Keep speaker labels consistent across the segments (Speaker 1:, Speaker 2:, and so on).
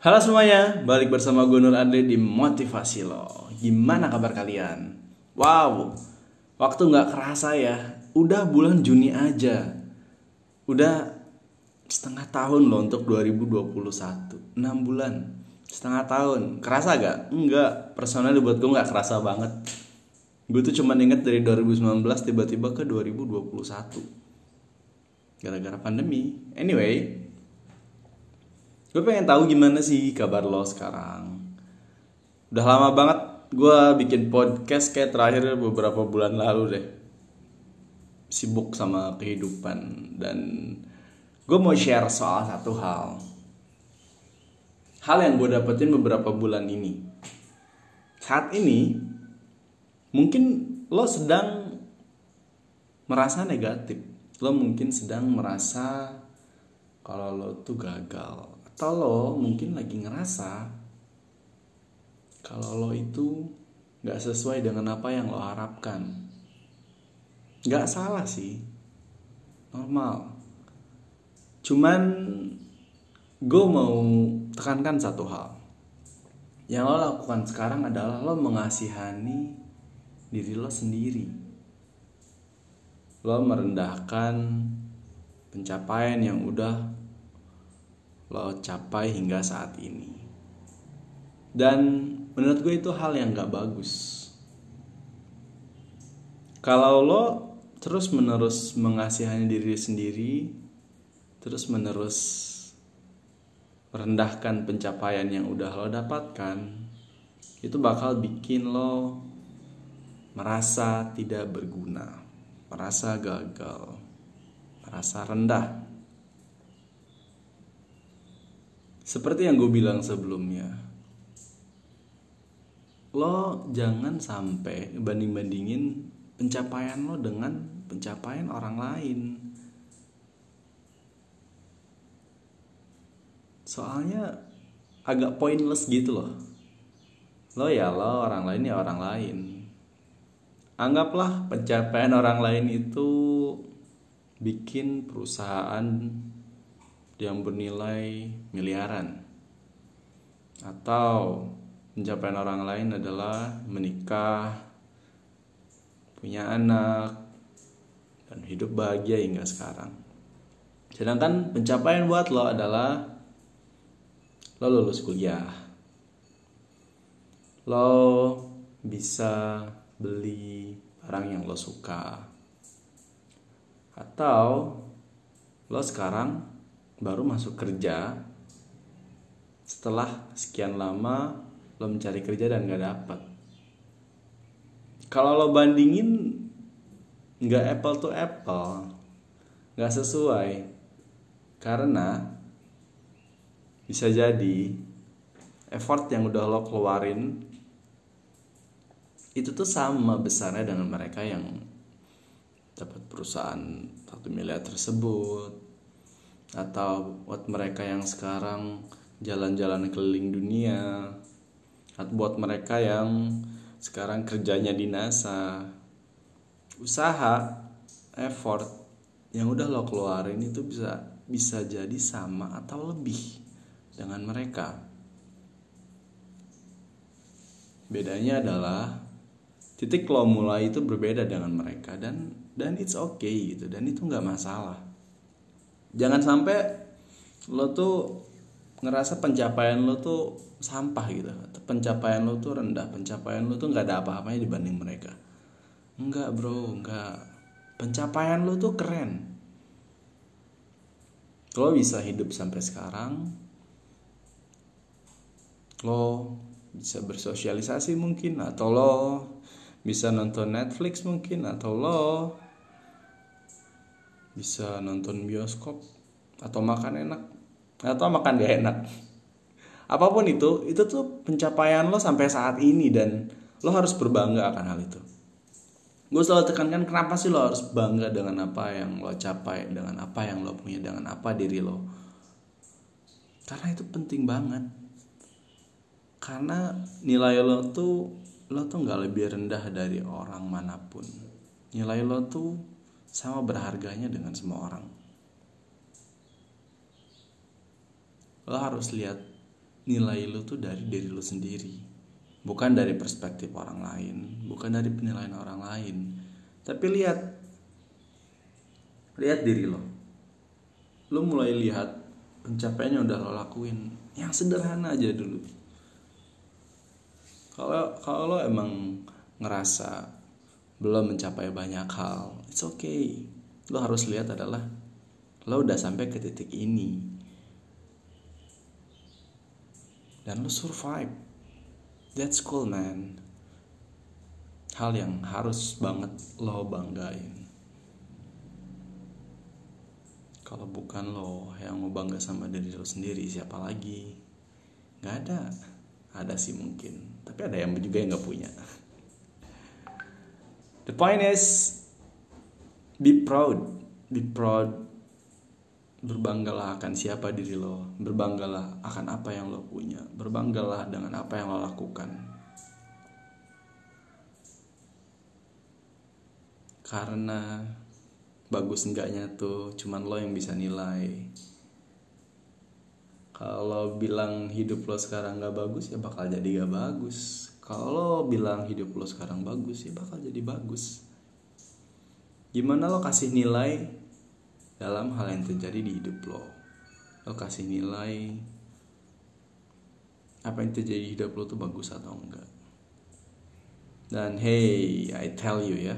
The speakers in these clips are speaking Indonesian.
Speaker 1: Halo semuanya, balik bersama gue Nur Adli di Motivasi Lo. Gimana kabar kalian? Wow, waktu nggak kerasa ya. Udah bulan Juni aja. Udah setengah tahun loh untuk 2021 6 bulan. Setengah tahun, kerasa gak? Enggak, personal buat gue nggak kerasa banget. Gue tuh cuma inget dari 2019 tiba-tiba ke 2021 Gara-gara pandemi. Anyway, Gue pengen tahu gimana sih kabar lo sekarang. Udah lama banget gue bikin podcast kayak terakhir beberapa bulan lalu deh. Sibuk sama kehidupan dan gue mau share soal satu hal. Hal yang gue dapetin beberapa bulan ini. Saat ini mungkin lo sedang merasa negatif. Lo mungkin sedang merasa kalau lo tuh gagal atau lo mungkin lagi ngerasa kalau lo itu gak sesuai dengan apa yang lo harapkan. Gak salah sih, normal. Cuman gue mau tekankan satu hal. Yang lo lakukan sekarang adalah lo mengasihani diri lo sendiri. Lo merendahkan pencapaian yang udah lo capai hingga saat ini. Dan menurut gue itu hal yang gak bagus. Kalau lo terus menerus mengasihani diri sendiri, terus menerus merendahkan pencapaian yang udah lo dapatkan, itu bakal bikin lo merasa tidak berguna, merasa gagal, merasa rendah. Seperti yang gue bilang sebelumnya, lo jangan sampai banding-bandingin pencapaian lo dengan pencapaian orang lain. Soalnya agak pointless gitu loh. Lo ya lo, orang lain ya orang lain. Anggaplah pencapaian orang lain itu bikin perusahaan yang bernilai miliaran. Atau pencapaian orang lain adalah menikah, punya anak, dan hidup bahagia hingga sekarang. Sedangkan pencapaian buat lo adalah lo lulus kuliah, lo bisa beli barang yang lo suka, atau lo sekarang baru masuk kerja. Setelah sekian lama lo mencari kerja dan gak dapet. Kalau lo bandingin nggak apple to apple nggak sesuai. Karena bisa jadi effort yang udah lo keluarin itu tuh sama besarnya dengan mereka yang dapat perusahaan satu miliar tersebut atau buat mereka yang sekarang jalan-jalan keliling dunia. Atau buat mereka yang sekarang kerjanya di NASA. Usaha effort yang udah lo keluarin itu bisa bisa jadi sama atau lebih dengan mereka. Bedanya adalah titik lo mulai itu berbeda dengan mereka dan dan it's okay gitu. Dan itu nggak masalah jangan sampai lo tuh ngerasa pencapaian lo tuh sampah gitu. Pencapaian lo tuh rendah. Pencapaian lo tuh nggak ada apa-apanya dibanding mereka. Enggak bro. Enggak pencapaian lo tuh keren. Lo bisa hidup sampai sekarang. Lo bisa bersosialisasi mungkin atau lo bisa nonton Netflix mungkin atau lo bisa nonton bioskop atau makan enak. Atau makan gak enak. Apa pun itu itu tuh pencapaian lo sampai saat ini dan lo harus berbangga akan hal itu. Gue selalu tekankan kenapa sih lo harus bangga dengan apa yang lo capai dengan apa yang lo punya dengan apa diri lo? Karena itu penting banget. Karena nilai lo tuh lo tuh nggak lebih rendah dari orang mana pun. Nilai lo tuh sama berharganya dengan semua orang. Lo harus lihat nilai lu tuh dari diri lu sendiri. Bukan dari perspektif orang lain bukan dari penilaian orang lain. Tapi lihat lihat diri lo. Lo mulai lihat pencapaiannya udah lo lakuin. Yang sederhana aja dulu. Kalau kalau lo emang ngerasa belum mencapai banyak hal. It's okay. Lo harus lihat adalah lo udah sampai ke titik ini. Dan lo survive. That's cool man. Hal yang harus banget lo banggain. Kalau bukan lo yang mau bangga sama diri lo sendiri siapa lagi? Nggak ada. Ada sih mungkin. Tapi ada yang juga yang nggak punya the point is be proud. Be proud. Berbanggalah akan siapa diri lo. Berbanggalah akan apa yang lo punya. Berbanggalah dengan apa yang lo lakukan. Karena bagus enggaknya tuh cuman lo yang bisa nilai. Kalau bilang hidup lo sekarang gak bagus ya bakal jadi gak bagus kalau bilang hidup lo sekarang bagus ya bakal jadi bagus. Gimana lo kasih nilai dalam hal yang terjadi di hidup lo? Lo kasih nilai apa yang terjadi di hidup lo tuh bagus atau enggak? Dan hey I tell you ya.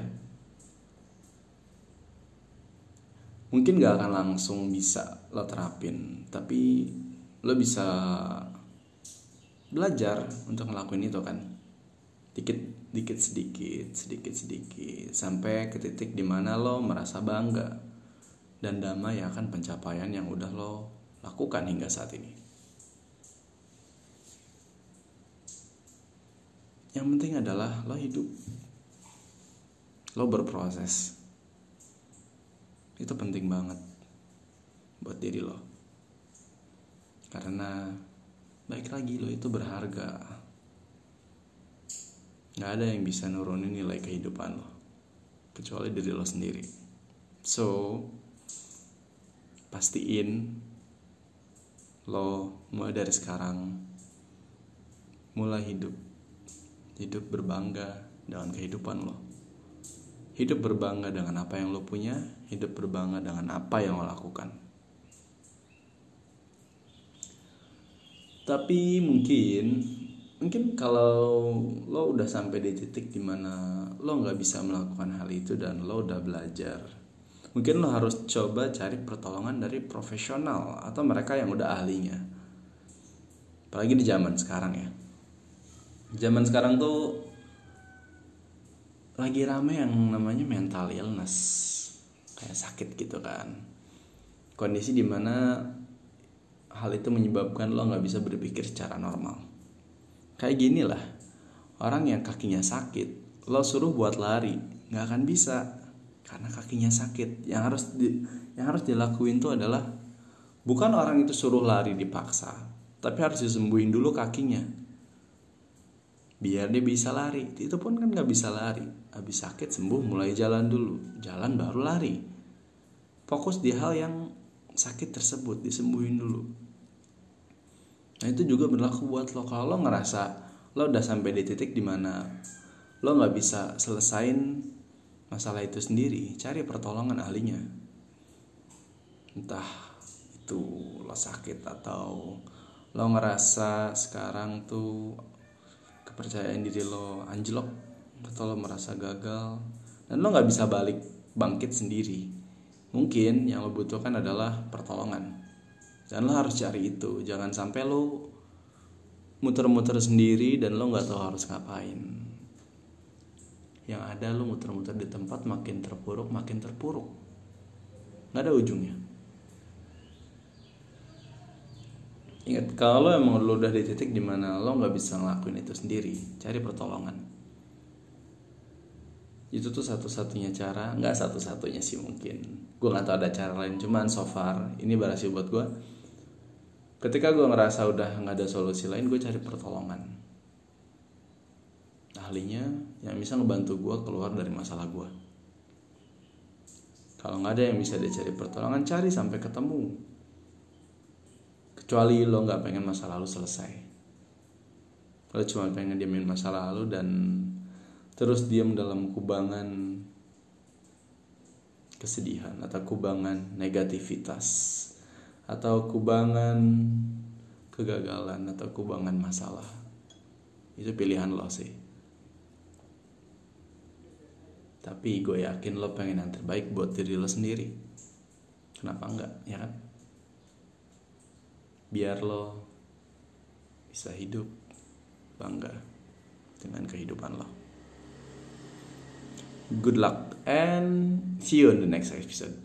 Speaker 1: Mungkin gak akan langsung bisa lo terapin tapi lo bisa belajar untuk ngelakuin itu kan dikit dikit sedikit sedikit sedikit sampai ke titik di mana lo merasa bangga dan damai akan pencapaian yang udah lo lakukan hingga saat ini. Yang penting adalah lo hidup, lo berproses. Itu penting banget buat diri lo. Karena baik lagi lo itu berharga. Gak ada yang bisa nurunin nilai kehidupan lo kecuali diri lo sendiri. So, pastiin lo mulai dari sekarang mulai hidup hidup berbangga dengan kehidupan lo hidup berbangga dengan apa yang lo punya hidup berbangga dengan apa yang lo lakukan tapi mungkin mungkin kalau lo udah sampai di titik di mana lo nggak bisa melakukan hal itu dan lo udah belajar mungkin lo harus coba cari pertolongan dari profesional atau mereka yang udah ahlinya. Apalagi di zaman sekarang ya. Zaman sekarang tuh lagi rame yang namanya mental illness kayak sakit gitu kan. Kondisi di mana hal itu menyebabkan lo nggak bisa berpikir secara normal kayak gini lah orang yang kakinya sakit lo suruh buat lari nggak akan bisa. Karena kakinya sakit yang harus di, yang harus dilakuin itu adalah bukan orang itu suruh lari dipaksa tapi harus disembuhin dulu kakinya. Biar dia bisa lari. Itu pun kan nggak bisa lari. Habis sakit sembuh mulai jalan dulu. Jalan baru lari. Fokus di hal yang sakit tersebut disembuhin dulu nah itu juga berlaku buat lo kalau lo ngerasa lo udah sampai di titik di mana lo nggak bisa selesain masalah itu sendiri, cari pertolongan ahlinya. Entah itu lo sakit atau lo ngerasa sekarang tuh kepercayaan diri lo anjlok atau lo merasa gagal dan lo nggak bisa balik bangkit sendiri. Mungkin yang lo butuhkan adalah pertolongan. Dan lo harus cari itu. Jangan sampai lo muter-muter sendiri dan lo nggak tahu harus ngapain. Yang ada lu muter-muter di tempat makin terpuruk makin terpuruk. Nggak ada ujungnya. Ingat kalau emang lu udah di titik di mana lo nggak bisa ngelakuin itu sendiri cari pertolongan. Itu tuh satu-satunya cara nggak satu-satunya sih mungkin. Gue nggak tahu ada cara lain cuman so far ini berhasil buat gue ketika gue ngerasa udah nggak ada solusi lain gue cari pertolongan. Ahlinya yang bisa ngebantu gue keluar dari masalah gue kalau nggak ada yang bisa dicari pertolongan cari sampai ketemu. Kecuali lo nggak pengen masa lalu selesai. Lo cuma pengen diamin masa lalu dan terus diam dalam kubangan kesedihan atau kubangan negativitas atau kubangan kegagalan atau kubangan masalah. Itu pilihan lo sih. Tapi gue yakin lo pengen yang terbaik buat diri lo sendiri. Kenapa enggak ya kan? Biar lo bisa hidup bangga dengan kehidupan lo. Good luck and see you in the next episode